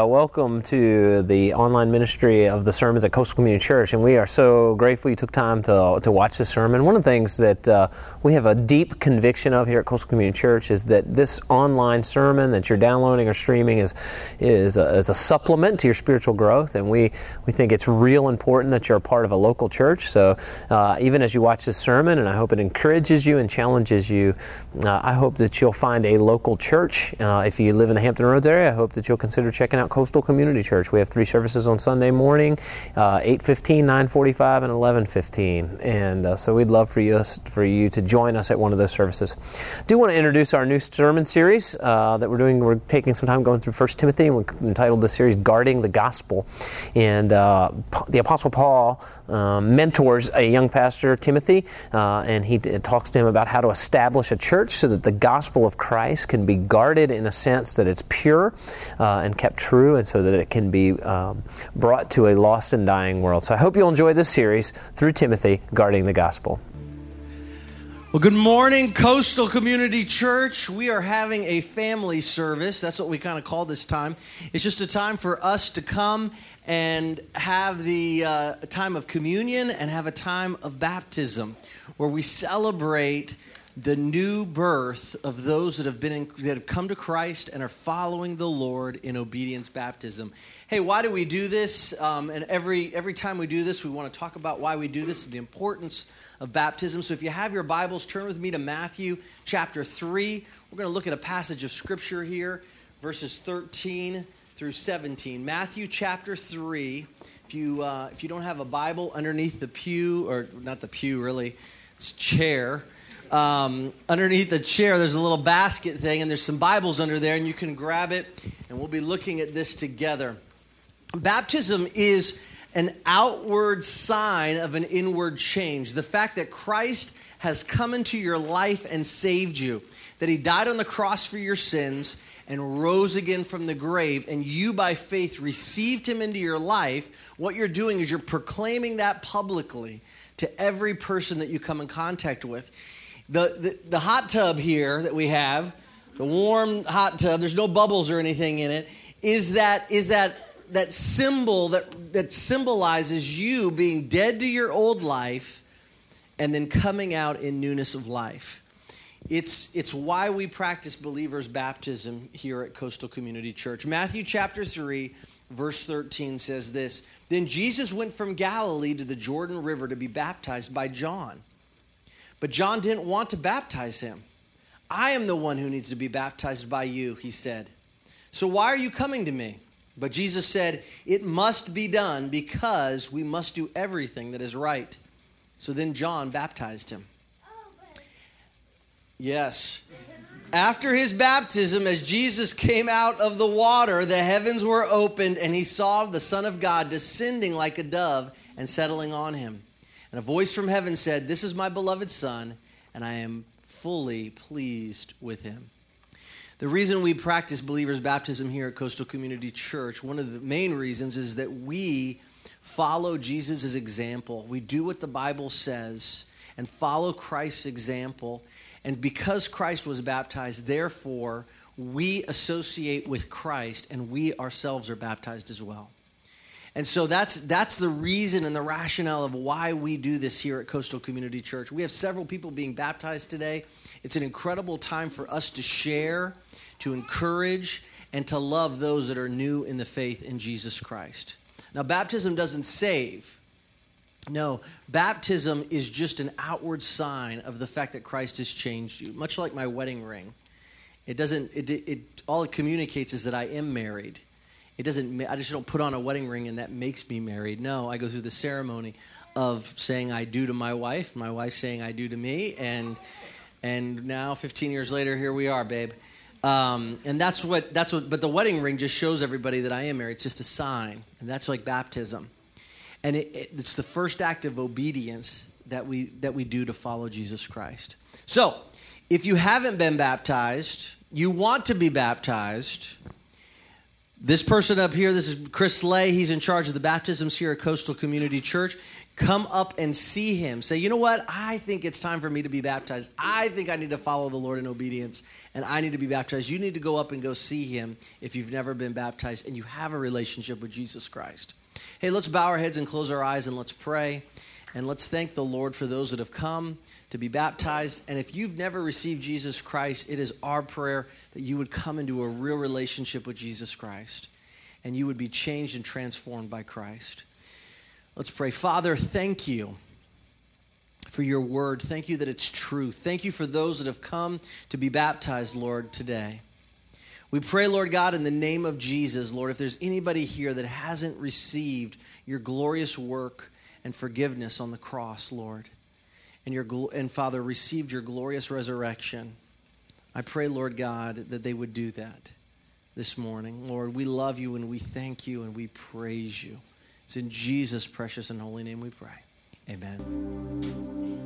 Uh, welcome to the online ministry of the sermons at Coastal Community Church, and we are so grateful you took time to, to watch this sermon. One of the things that uh, we have a deep conviction of here at Coastal Community Church is that this online sermon that you're downloading or streaming is is a, is a supplement to your spiritual growth, and we we think it's real important that you're a part of a local church. So uh, even as you watch this sermon, and I hope it encourages you and challenges you, uh, I hope that you'll find a local church. Uh, if you live in the Hampton Roads area, I hope that you'll consider checking out out Coastal Community Church. We have three services on Sunday morning, uh, 8.15, 9.45, and 11.15. And uh, so we'd love for you, for you to join us at one of those services. do want to introduce our new sermon series uh, that we're doing. We're taking some time going through 1 Timothy, and we entitled the series Guarding the Gospel. And uh, the Apostle Paul um, mentors a young pastor, Timothy, uh, and he talks to him about how to establish a church so that the gospel of Christ can be guarded in a sense that it's pure uh, and kept true and so that it can be um, brought to a lost and dying world. So I hope you'll enjoy this series through Timothy, Guarding the Gospel. Well, good morning, Coastal Community Church. We are having a family service. That's what we kind of call this time. It's just a time for us to come and have the uh, time of communion and have a time of baptism where we celebrate the new birth of those that have been in, that have come to Christ and are following the Lord in obedience baptism. Hey, why do we do this? Um, and every every time we do this, we want to talk about why we do this, the importance of baptism. So if you have your Bibles, turn with me to Matthew chapter three. We're going to look at a passage of scripture here, verses 13 through 17. Matthew chapter three. If you uh, if you don't have a Bible underneath the pew, or not the pew really, it's chair um, underneath the chair, there's a little basket thing, and there's some Bibles under there, and you can grab it, and we'll be looking at this together. Baptism is an outward sign of an inward change. The fact that Christ has come into your life and saved you, that he died on the cross for your sins and rose again from the grave, and you by faith received him into your life, what you're doing is you're proclaiming that publicly to every person that you come in contact with. The, the, the hot tub here that we have, the warm hot tub, there's no bubbles or anything in it, is that, is that, that symbol that, that symbolizes you being dead to your old life and then coming out in newness of life. It's, it's why we practice believers' baptism here at Coastal Community Church. Matthew chapter 3, verse 13 says this Then Jesus went from Galilee to the Jordan River to be baptized by John. But John didn't want to baptize him. I am the one who needs to be baptized by you, he said. So why are you coming to me? But Jesus said, It must be done because we must do everything that is right. So then John baptized him. Yes. After his baptism, as Jesus came out of the water, the heavens were opened, and he saw the Son of God descending like a dove and settling on him. And a voice from heaven said, This is my beloved Son, and I am fully pleased with him. The reason we practice believers' baptism here at Coastal Community Church, one of the main reasons is that we follow Jesus' example. We do what the Bible says and follow Christ's example. And because Christ was baptized, therefore, we associate with Christ and we ourselves are baptized as well. And so that's that's the reason and the rationale of why we do this here at Coastal Community Church. We have several people being baptized today. It's an incredible time for us to share, to encourage, and to love those that are new in the faith in Jesus Christ. Now, baptism doesn't save. No, baptism is just an outward sign of the fact that Christ has changed you, much like my wedding ring. It doesn't, it, it, all it communicates is that I am married. It doesn't, I just don't put on a wedding ring and that makes me married. No, I go through the ceremony of saying I do to my wife, my wife saying I do to me, and and now 15 years later, here we are, babe. Um, and that's what that's what. But the wedding ring just shows everybody that I am married. It's just a sign, and that's like baptism, and it, it, it's the first act of obedience that we that we do to follow Jesus Christ. So, if you haven't been baptized, you want to be baptized This person up here, this is Chris Slay. He's in charge of the baptisms here at Coastal Community Church. Come up and see him. Say, you know what? I think it's time for me to be baptized. I think I need to follow the Lord in obedience and I need to be baptized. You need to go up and go see him if you've never been baptized and you have a relationship with Jesus Christ. Hey, let's bow our heads and close our eyes and let's pray. And let's thank the Lord for those that have come to be baptized. And if you've never received Jesus Christ, it is our prayer that you would come into a real relationship with Jesus Christ and you would be changed and transformed by Christ. Let's pray. Father, thank you for your word. Thank you that it's true. Thank you for those that have come to be baptized, Lord, today. We pray, Lord God, in the name of Jesus, Lord, if there's anybody here that hasn't received your glorious work and forgiveness on the cross, Lord, and, your, and Father, received your glorious resurrection, I pray, Lord God, that they would do that this morning. Lord, we love you and we thank you and we praise you. It's in Jesus' precious and holy name we pray. Amen.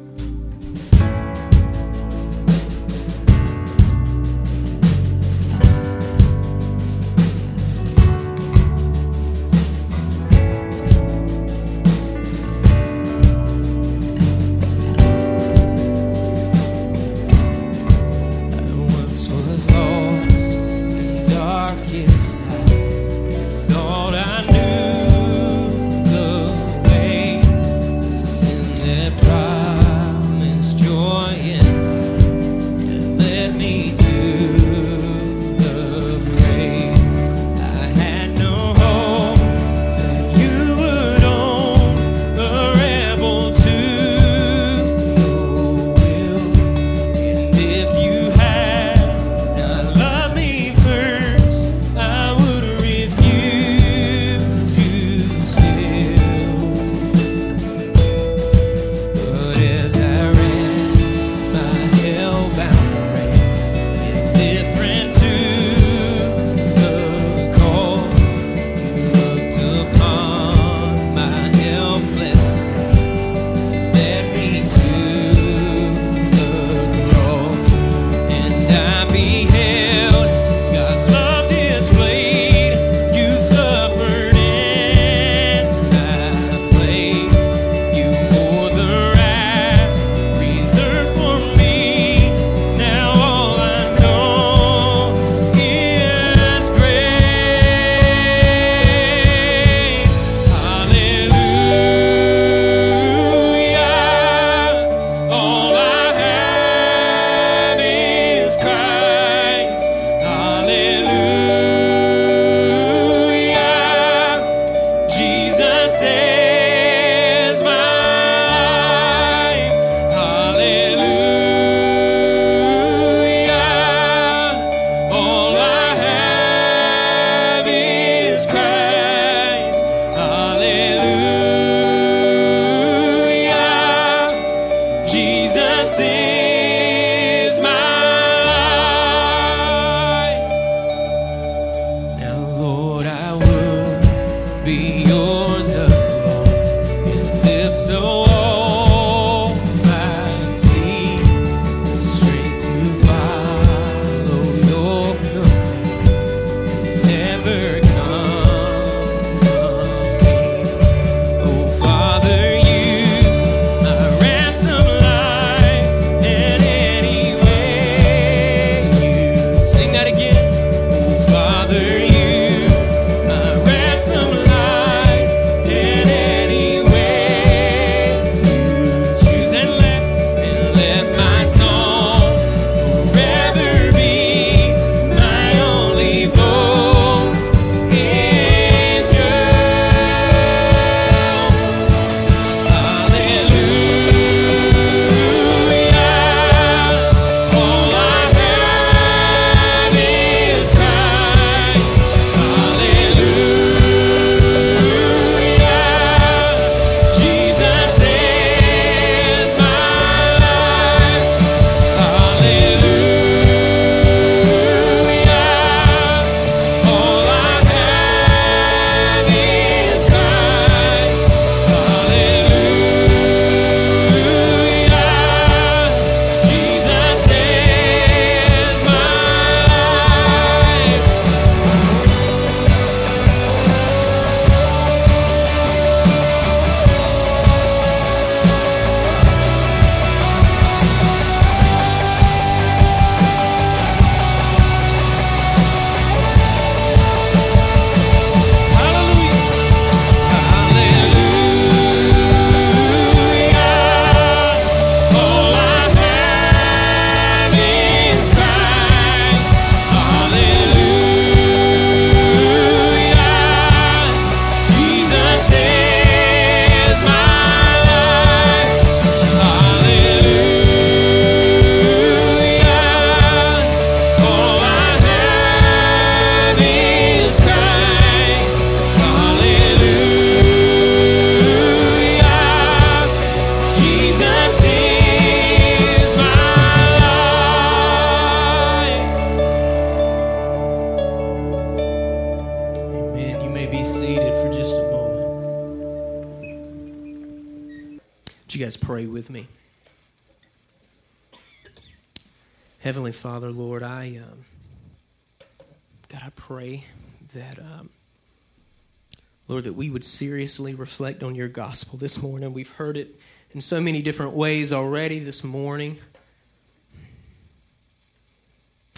Would seriously reflect on your gospel this morning. We've heard it in so many different ways already this morning.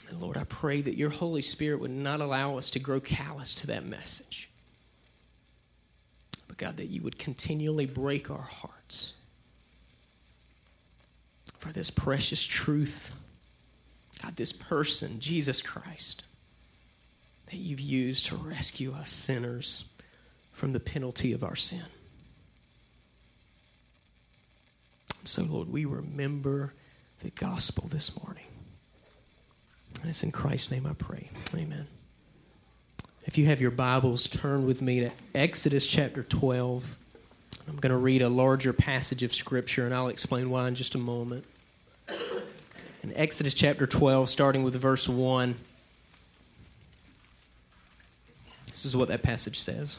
And Lord, I pray that your Holy Spirit would not allow us to grow callous to that message. But God, that you would continually break our hearts for this precious truth. God, this person, Jesus Christ, that you've used to rescue us sinners from the penalty of our sin. So, Lord, we remember the gospel this morning. And it's in Christ's name I pray. Amen. If you have your Bibles, turn with me to Exodus chapter 12. I'm going to read a larger passage of Scripture, and I'll explain why in just a moment. In Exodus chapter 12, starting with verse 1, this is what that passage says.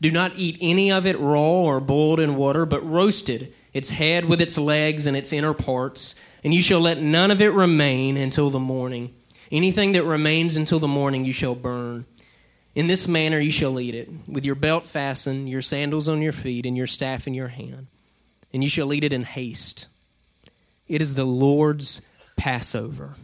Do not eat any of it raw or boiled in water, but roasted, its head with its legs and its inner parts, and you shall let none of it remain until the morning. Anything that remains until the morning you shall burn. In this manner you shall eat it, with your belt fastened, your sandals on your feet, and your staff in your hand. And you shall eat it in haste. It is the Lord's Passover.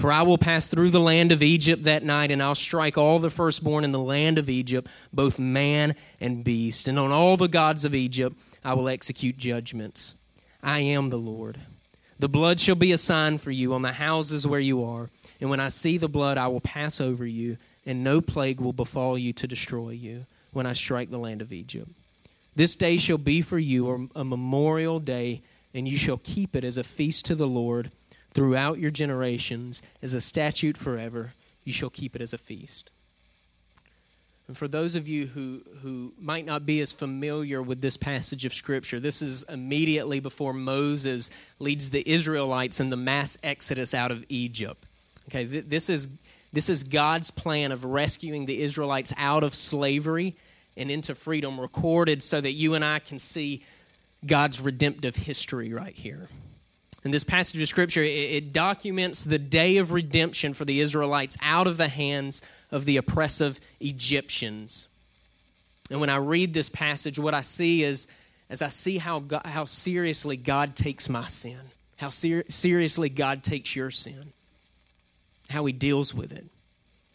For I will pass through the land of Egypt that night, and I'll strike all the firstborn in the land of Egypt, both man and beast. And on all the gods of Egypt I will execute judgments. I am the Lord. The blood shall be a sign for you on the houses where you are. And when I see the blood, I will pass over you, and no plague will befall you to destroy you when I strike the land of Egypt. This day shall be for you a memorial day, and you shall keep it as a feast to the Lord throughout your generations, as a statute forever. You shall keep it as a feast. And for those of you who, who might not be as familiar with this passage of Scripture, this is immediately before Moses leads the Israelites in the mass exodus out of Egypt. Okay, th- this is this is God's plan of rescuing the Israelites out of slavery and into freedom, recorded so that you and I can see God's redemptive history right here. In this passage of Scripture, it, it documents the day of redemption for the Israelites out of the hands of the oppressive Egyptians. And when I read this passage, what I see is as I see how, God, how seriously God takes my sin, how ser- seriously God takes your sin how he deals with it.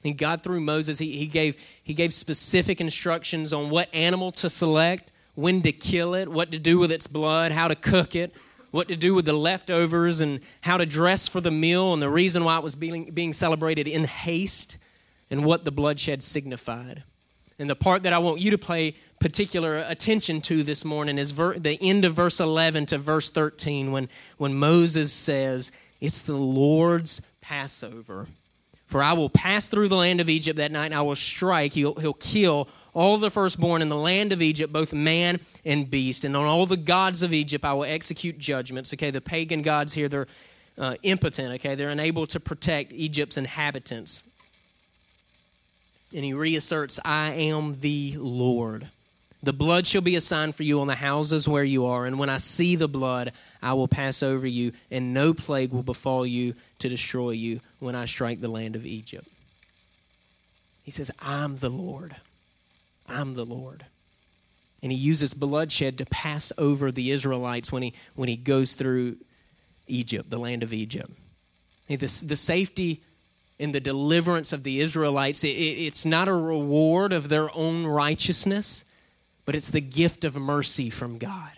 And God, through Moses, he, he, gave, he gave specific instructions on what animal to select, when to kill it, what to do with its blood, how to cook it, what to do with the leftovers, and how to dress for the meal, and the reason why it was being, being celebrated in haste, and what the bloodshed signified. And the part that I want you to pay particular attention to this morning is ver- the end of verse 11 to verse 13 when, when Moses says, It's the Lord's Passover. For I will pass through the land of Egypt that night, and I will strike, he'll, he'll kill all the firstborn in the land of Egypt, both man and beast. And on all the gods of Egypt I will execute judgments. Okay, the pagan gods here, they're uh, impotent, okay? They're unable to protect Egypt's inhabitants. And he reasserts, I am the Lord. The blood shall be a sign for you on the houses where you are, and when I see the blood, I will pass over you, and no plague will befall you to destroy you when I strike the land of Egypt. He says, I'm the Lord. I'm the Lord. And he uses bloodshed to pass over the Israelites when he, when he goes through Egypt, the land of Egypt. The, the safety and the deliverance of the Israelites, it, it's not a reward of their own righteousness, but it's the gift of mercy from God.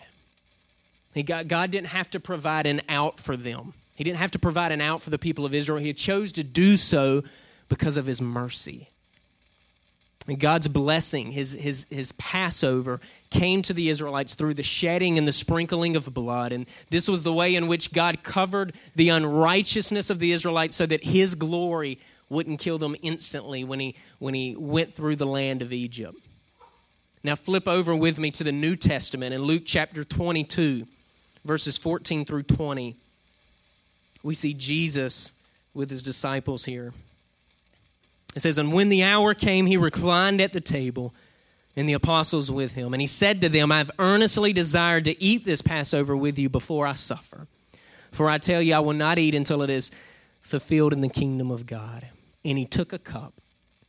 God, God didn't have to provide an out for them. He didn't have to provide an out for the people of Israel. He chose to do so because of his mercy. And God's blessing, his, his, his Passover, came to the Israelites through the shedding and the sprinkling of blood. And this was the way in which God covered the unrighteousness of the Israelites so that his glory wouldn't kill them instantly when he, when he went through the land of Egypt. Now, flip over with me to the New Testament in Luke chapter 22, verses 14 through 20. We see Jesus with his disciples here. It says, And when the hour came, he reclined at the table, and the apostles with him. And he said to them, I have earnestly desired to eat this Passover with you before I suffer. For I tell you, I will not eat until it is fulfilled in the kingdom of God. And he took a cup.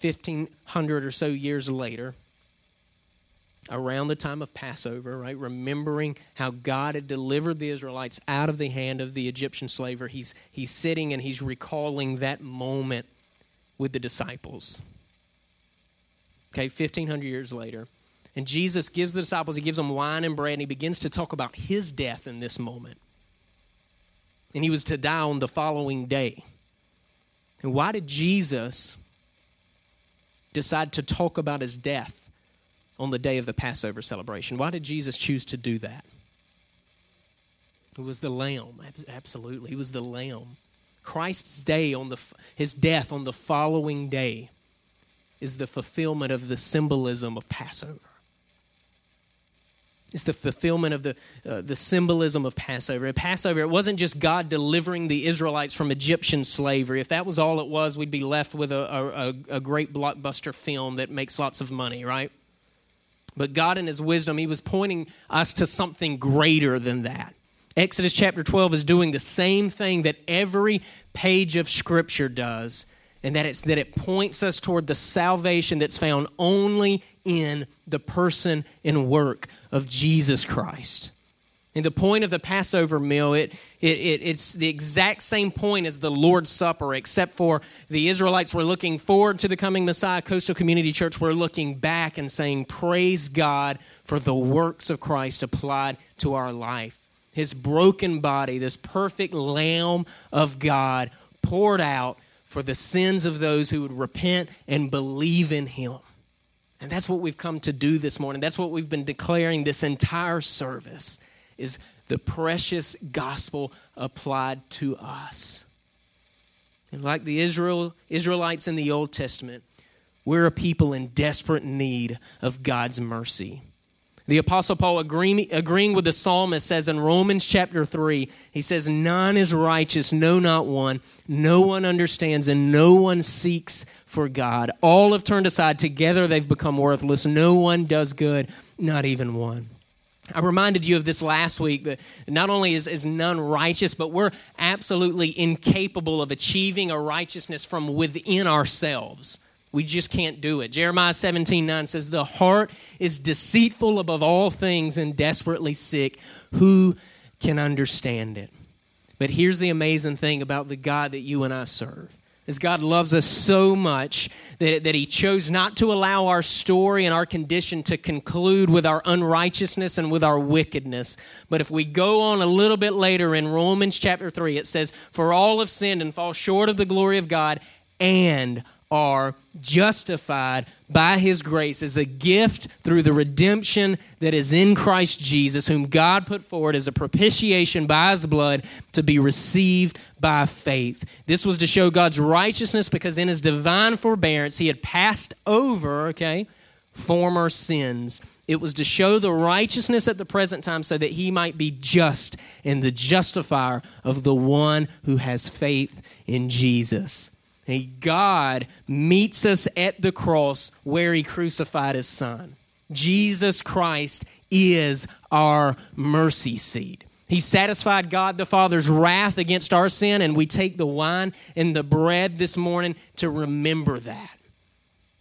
1500 or so years later, around the time of Passover, right? Remembering how God had delivered the Israelites out of the hand of the Egyptian slaver. He's, he's sitting and he's recalling that moment with the disciples. Okay, 1,500 years later. And Jesus gives the disciples, he gives them wine and bread, and he begins to talk about his death in this moment. And he was to die on the following day. And why did Jesus decide to talk about his death? on the day of the Passover celebration. Why did Jesus choose to do that? It was the lamb. Absolutely. It was the lamb. Christ's day on the his death on the following day is the fulfillment of the symbolism of Passover. It's the fulfillment of the, uh, the symbolism of Passover. At Passover, it wasn't just God delivering the Israelites from Egyptian slavery. If that was all it was, we'd be left with a, a, a great blockbuster film that makes lots of money, right? But God, in His wisdom, He was pointing us to something greater than that. Exodus chapter 12 is doing the same thing that every page of Scripture does, and that it's that it points us toward the salvation that's found only in the person and work of Jesus Christ. And the point of the Passover meal, it, it, it, it's the exact same point as the Lord's Supper, except for the Israelites were looking forward to the coming Messiah. Coastal Community Church, we're looking back and saying, Praise God for the works of Christ applied to our life. His broken body, this perfect Lamb of God, poured out for the sins of those who would repent and believe in Him. And that's what we've come to do this morning. That's what we've been declaring this entire service is the precious gospel applied to us. And like the Israel, Israelites in the Old Testament, we're a people in desperate need of God's mercy. The Apostle Paul, agreeing, agreeing with the psalmist, says in Romans chapter 3, he says, None is righteous, no, not one. No one understands, and no one seeks for God. All have turned aside. Together they've become worthless. No one does good, not even one. I reminded you of this last week, but not only is, is none righteous, but we're absolutely incapable of achieving a righteousness from within ourselves. We just can't do it. Jeremiah 17 9 says, The heart is deceitful above all things and desperately sick. Who can understand it? But here's the amazing thing about the God that you and I serve is God loves us so much that, that He chose not to allow our story and our condition to conclude with our unrighteousness and with our wickedness. But if we go on a little bit later in Romans chapter 3, it says, For all have sinned and fall short of the glory of God and are justified by his grace as a gift through the redemption that is in Christ Jesus, whom God put forward as a propitiation by his blood to be received by faith. This was to show God's righteousness because in his divine forbearance he had passed over, okay, former sins. It was to show the righteousness at the present time so that he might be just and the justifier of the one who has faith in Jesus. God meets us at the cross where he crucified his son. Jesus Christ is our mercy seat. He satisfied God the Father's wrath against our sin, and we take the wine and the bread this morning to remember that.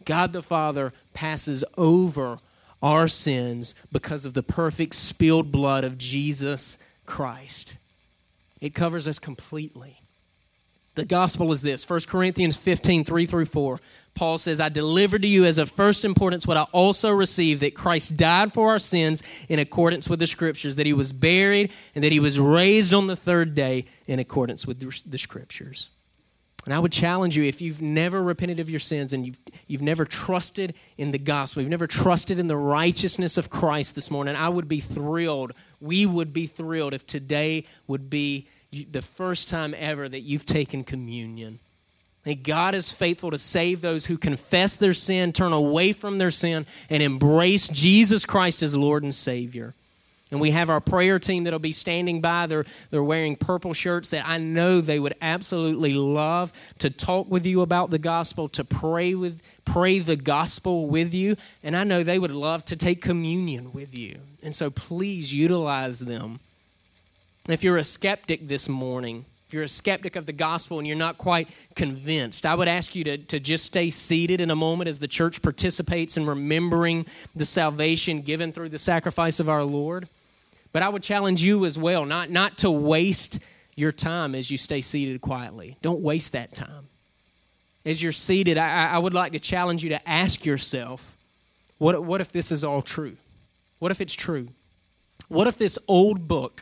God the Father passes over our sins because of the perfect spilled blood of Jesus Christ. It covers us completely. The gospel is this 1 Corinthians 15, 3 through 4. Paul says, I delivered to you as of first importance what I also received that Christ died for our sins in accordance with the scriptures, that he was buried, and that he was raised on the third day in accordance with the scriptures. And I would challenge you if you've never repented of your sins and you've, you've never trusted in the gospel, you've never trusted in the righteousness of Christ this morning, I would be thrilled. We would be thrilled if today would be the first time ever that you've taken communion. And God is faithful to save those who confess their sin, turn away from their sin, and embrace Jesus Christ as Lord and Savior. And we have our prayer team that'll be standing by. They're, they're wearing purple shirts that I know they would absolutely love to talk with you about the gospel, to pray with pray the gospel with you. And I know they would love to take communion with you. And so please utilize them. If you're a skeptic this morning, if you're a skeptic of the gospel and you're not quite convinced, I would ask you to, to just stay seated in a moment as the church participates in remembering the salvation given through the sacrifice of our Lord. But I would challenge you as well, not, not to waste your time as you stay seated quietly. Don't waste that time. As you're seated, I, I would like to challenge you to ask yourself what, what if this is all true? What if it's true? What if this old book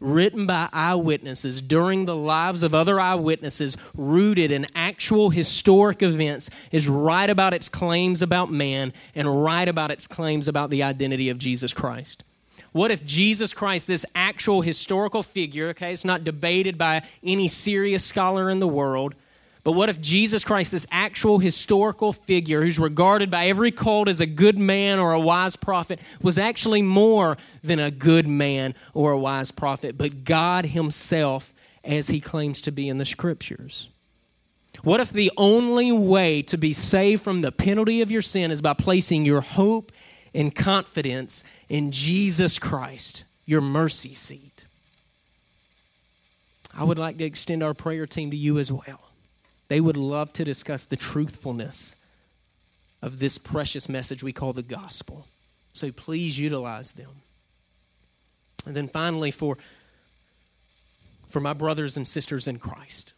written by eyewitnesses during the lives of other eyewitnesses, rooted in actual historic events, is right about its claims about man and right about its claims about the identity of Jesus Christ. What if Jesus Christ, this actual historical figure, okay, it's not debated by any serious scholar in the world, but what if Jesus Christ, this actual historical figure who's regarded by every cult as a good man or a wise prophet, was actually more than a good man or a wise prophet, but God Himself as He claims to be in the scriptures? What if the only way to be saved from the penalty of your sin is by placing your hope and confidence in Jesus Christ, your mercy seat? I would like to extend our prayer team to you as well. They would love to discuss the truthfulness of this precious message we call the gospel. So please utilize them. And then finally, for, for my brothers and sisters in Christ,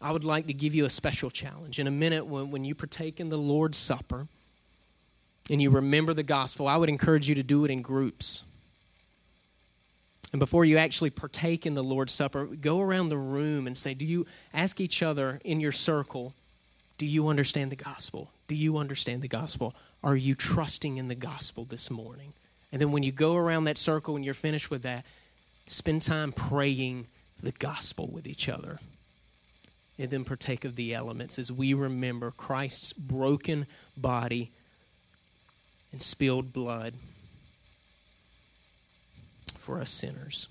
I would like to give you a special challenge. In a minute, when, when you partake in the Lord's Supper and you remember the gospel, I would encourage you to do it in groups. And before you actually partake in the Lord's Supper, go around the room and say, Do you ask each other in your circle, do you understand the gospel? Do you understand the gospel? Are you trusting in the gospel this morning? And then when you go around that circle and you're finished with that, spend time praying the gospel with each other. And then partake of the elements as we remember Christ's broken body and spilled blood for us sinners.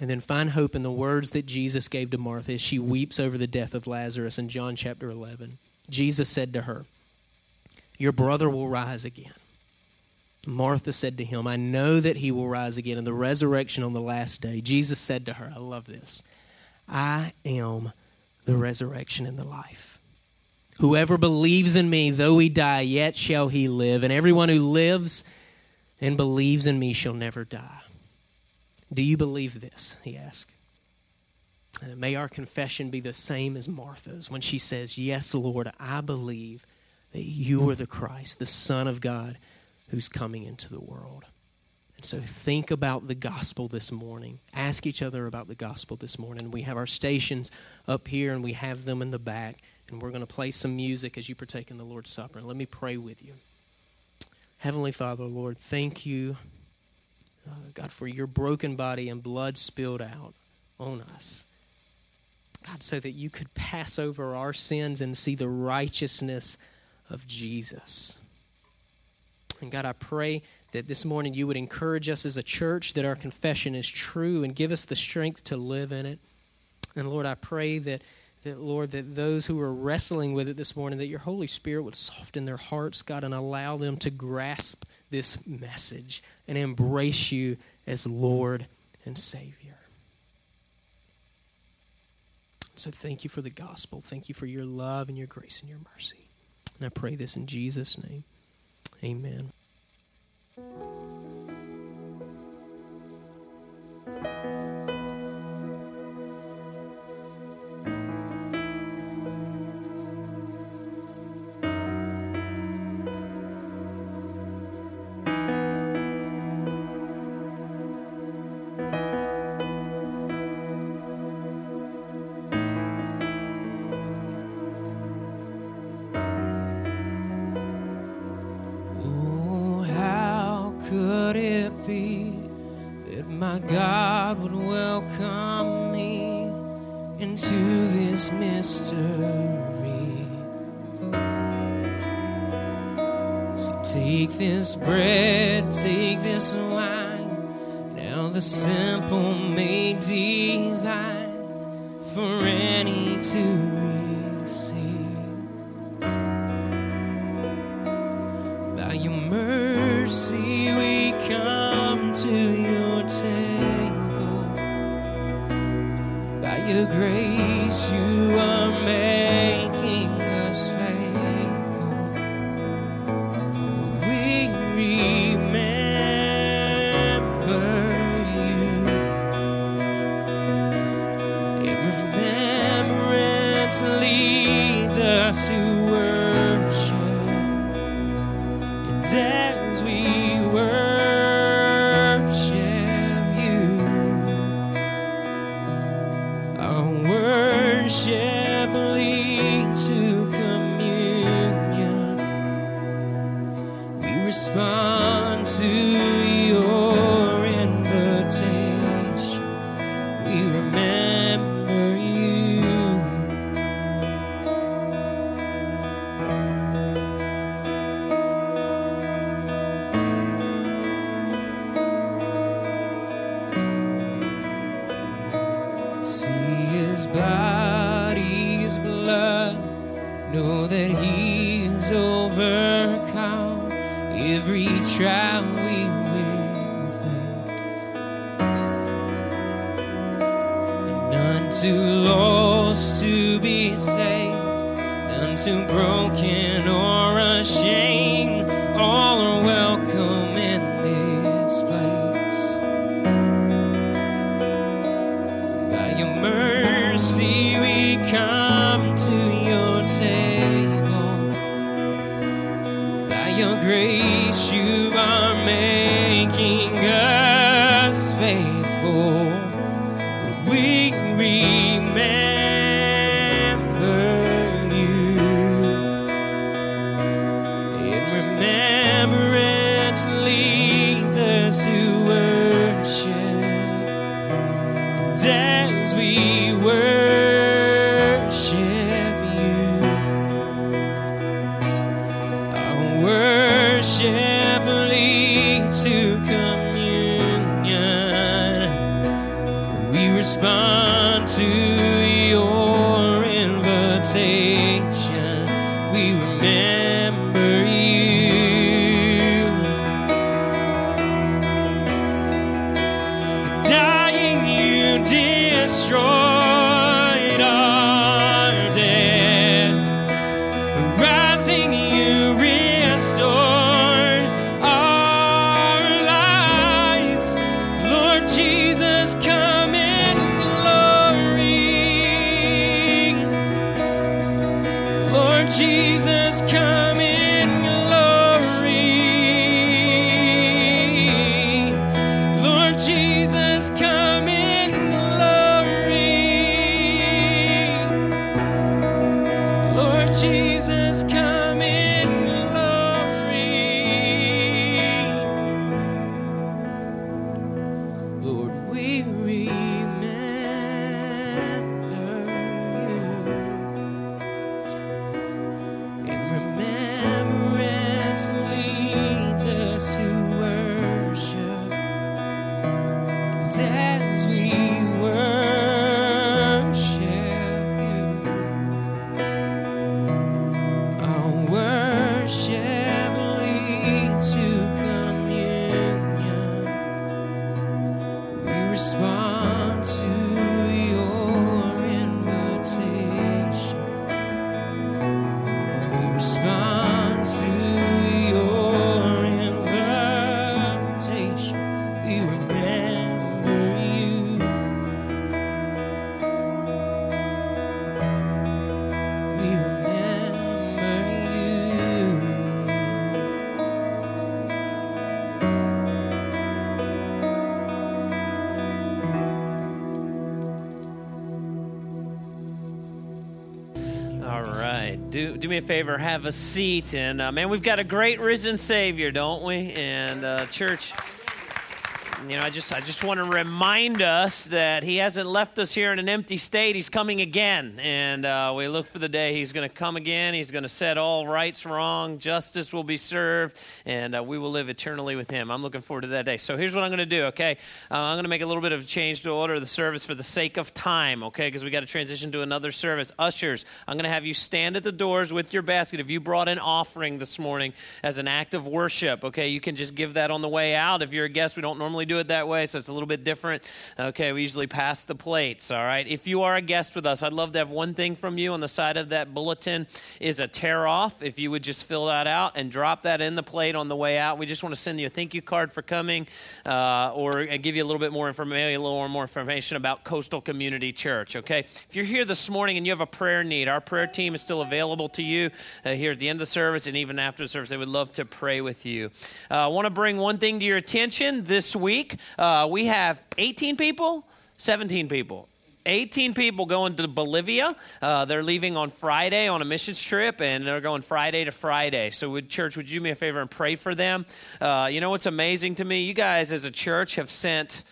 And then find hope in the words that Jesus gave to Martha as she weeps over the death of Lazarus in John chapter 11. Jesus said to her, Your brother will rise again. Martha said to him, I know that he will rise again in the resurrection on the last day. Jesus said to her, I love this, I am the resurrection and the life. Whoever believes in me, though he die, yet shall he live. And everyone who lives and believes in me shall never die. Do you believe this? He asked. And may our confession be the same as Martha's when she says, Yes, Lord, I believe that you are the Christ, the Son of God, who's coming into the world. And so think about the gospel this morning. Ask each other about the gospel this morning. We have our stations up here and we have them in the back. And we're going to play some music as you partake in the Lord's Supper. And let me pray with you. Heavenly Father, Lord, thank you, uh, God, for your broken body and blood spilled out on us. God, so that you could pass over our sins and see the righteousness of Jesus. And God, I pray that this morning you would encourage us as a church that our confession is true and give us the strength to live in it. And Lord, I pray that that Lord, that those who are wrestling with it this morning, that your Holy Spirit would soften their hearts, God, and allow them to grasp this message and embrace you as Lord and Savior. So thank you for the gospel. Thank you for your love and your grace and your mercy. And I pray this in Jesus' name. Amen. Wine, broken or ashamed. All are welcome destroyed me a favor, have a seat. And uh, man, we've got a great risen Savior, don't we? And uh, church, you know, I just I just want to remind us that He hasn't left us here in an empty state. He's coming again, and uh, we look for the day He's going to come again. He's going to set all rights wrong. Justice will be served, and uh, we will live eternally with Him. I'm looking forward to that day. So here's what I'm going to do. Okay, uh, I'm going to make a little bit of a change to order the service for the sake of time. Okay, because we got to transition to another service. Ushers, I'm going to have you stand at the doors with your basket. If you brought an offering this morning as an act of worship, okay, you can just give that on the way out. If you're a guest, we don't normally do it that way, so it's a little bit different. Okay, we usually pass the plates, all right? If you are a guest with us, I'd love to have one thing from you on the side of that bulletin is a tear off. If you would just fill that out and drop that in the plate on the way out. We just want to send you a thank you card for coming uh, or give you a little bit more information, a little more information about Coastal Community Church, okay? If you're here this morning and you have a prayer need, our prayer team is still available to you uh, here at the end of the service and even after the service. They would love to pray with you. Uh, I want to bring one thing to your attention this week. Uh, we have 18 people, 17 people. 18 people going to Bolivia. Uh, they're leaving on Friday on a missions trip, and they're going Friday to Friday. So, would church, would you do me a favor and pray for them? Uh, you know what's amazing to me? You guys, as a church, have sent.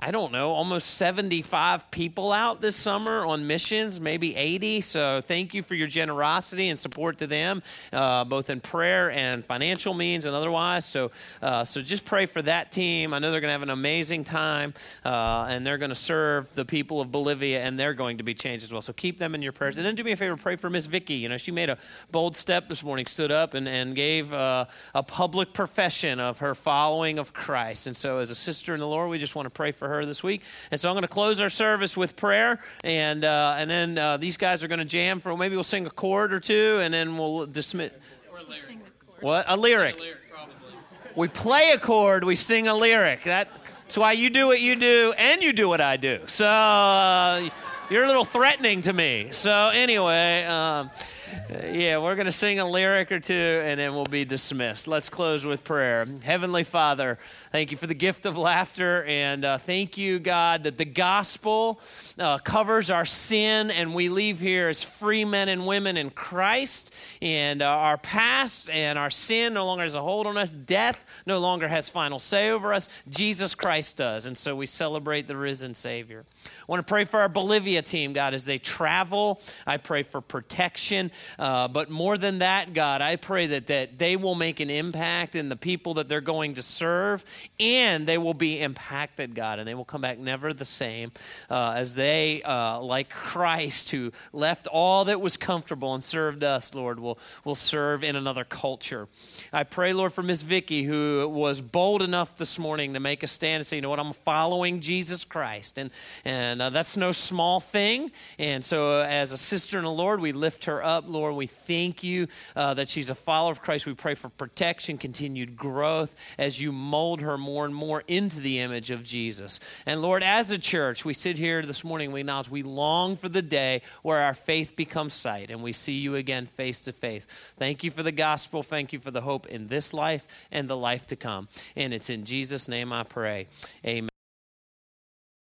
I don't know, almost 75 people out this summer on missions, maybe 80. So thank you for your generosity and support to them, uh, both in prayer and financial means and otherwise. So, uh, so just pray for that team. I know they're going to have an amazing time, uh, and they're going to serve the people of Bolivia, and they're going to be changed as well. So keep them in your prayers. And then do me a favor, pray for Miss Vicky. You know, she made a bold step this morning, stood up and, and gave uh, a public profession of her following of Christ. And so, as a sister in the Lord, we just want to pray for her this week. And so, I'm going to close our service with prayer, and uh, and then uh, these guys are going to jam for maybe we'll sing a chord or two, and then we'll dismiss. What a lyric. We play a chord, we sing a lyric. That, that's why you do what you do, and you do what I do. So uh, you're a little threatening to me. So anyway. Um, yeah, we're going to sing a lyric or two and then we'll be dismissed. Let's close with prayer. Heavenly Father, thank you for the gift of laughter and uh, thank you, God, that the gospel uh, covers our sin and we leave here as free men and women in Christ. And uh, our past and our sin no longer has a hold on us. Death no longer has final say over us. Jesus Christ does. And so we celebrate the risen Savior. I want to pray for our Bolivia team, God, as they travel. I pray for protection. Uh, but more than that, God, I pray that, that they will make an impact in the people that they're going to serve, and they will be impacted, God, and they will come back never the same uh, as they, uh, like Christ, who left all that was comfortable and served us, Lord, will, will serve in another culture. I pray, Lord, for Miss Vicky, who was bold enough this morning to make a stand and say, you know what, I'm following Jesus Christ. And, and uh, that's no small thing. And so, uh, as a sister in the Lord, we lift her up, Lord. We thank you uh, that she's a follower of Christ. We pray for protection, continued growth as you mold her more and more into the image of Jesus. And Lord, as a church, we sit here this morning, we acknowledge we long for the day where our faith becomes sight and we see you again face to face. Thank you for the gospel. Thank you for the hope in this life and the life to come. And it's in Jesus' name I pray. Amen.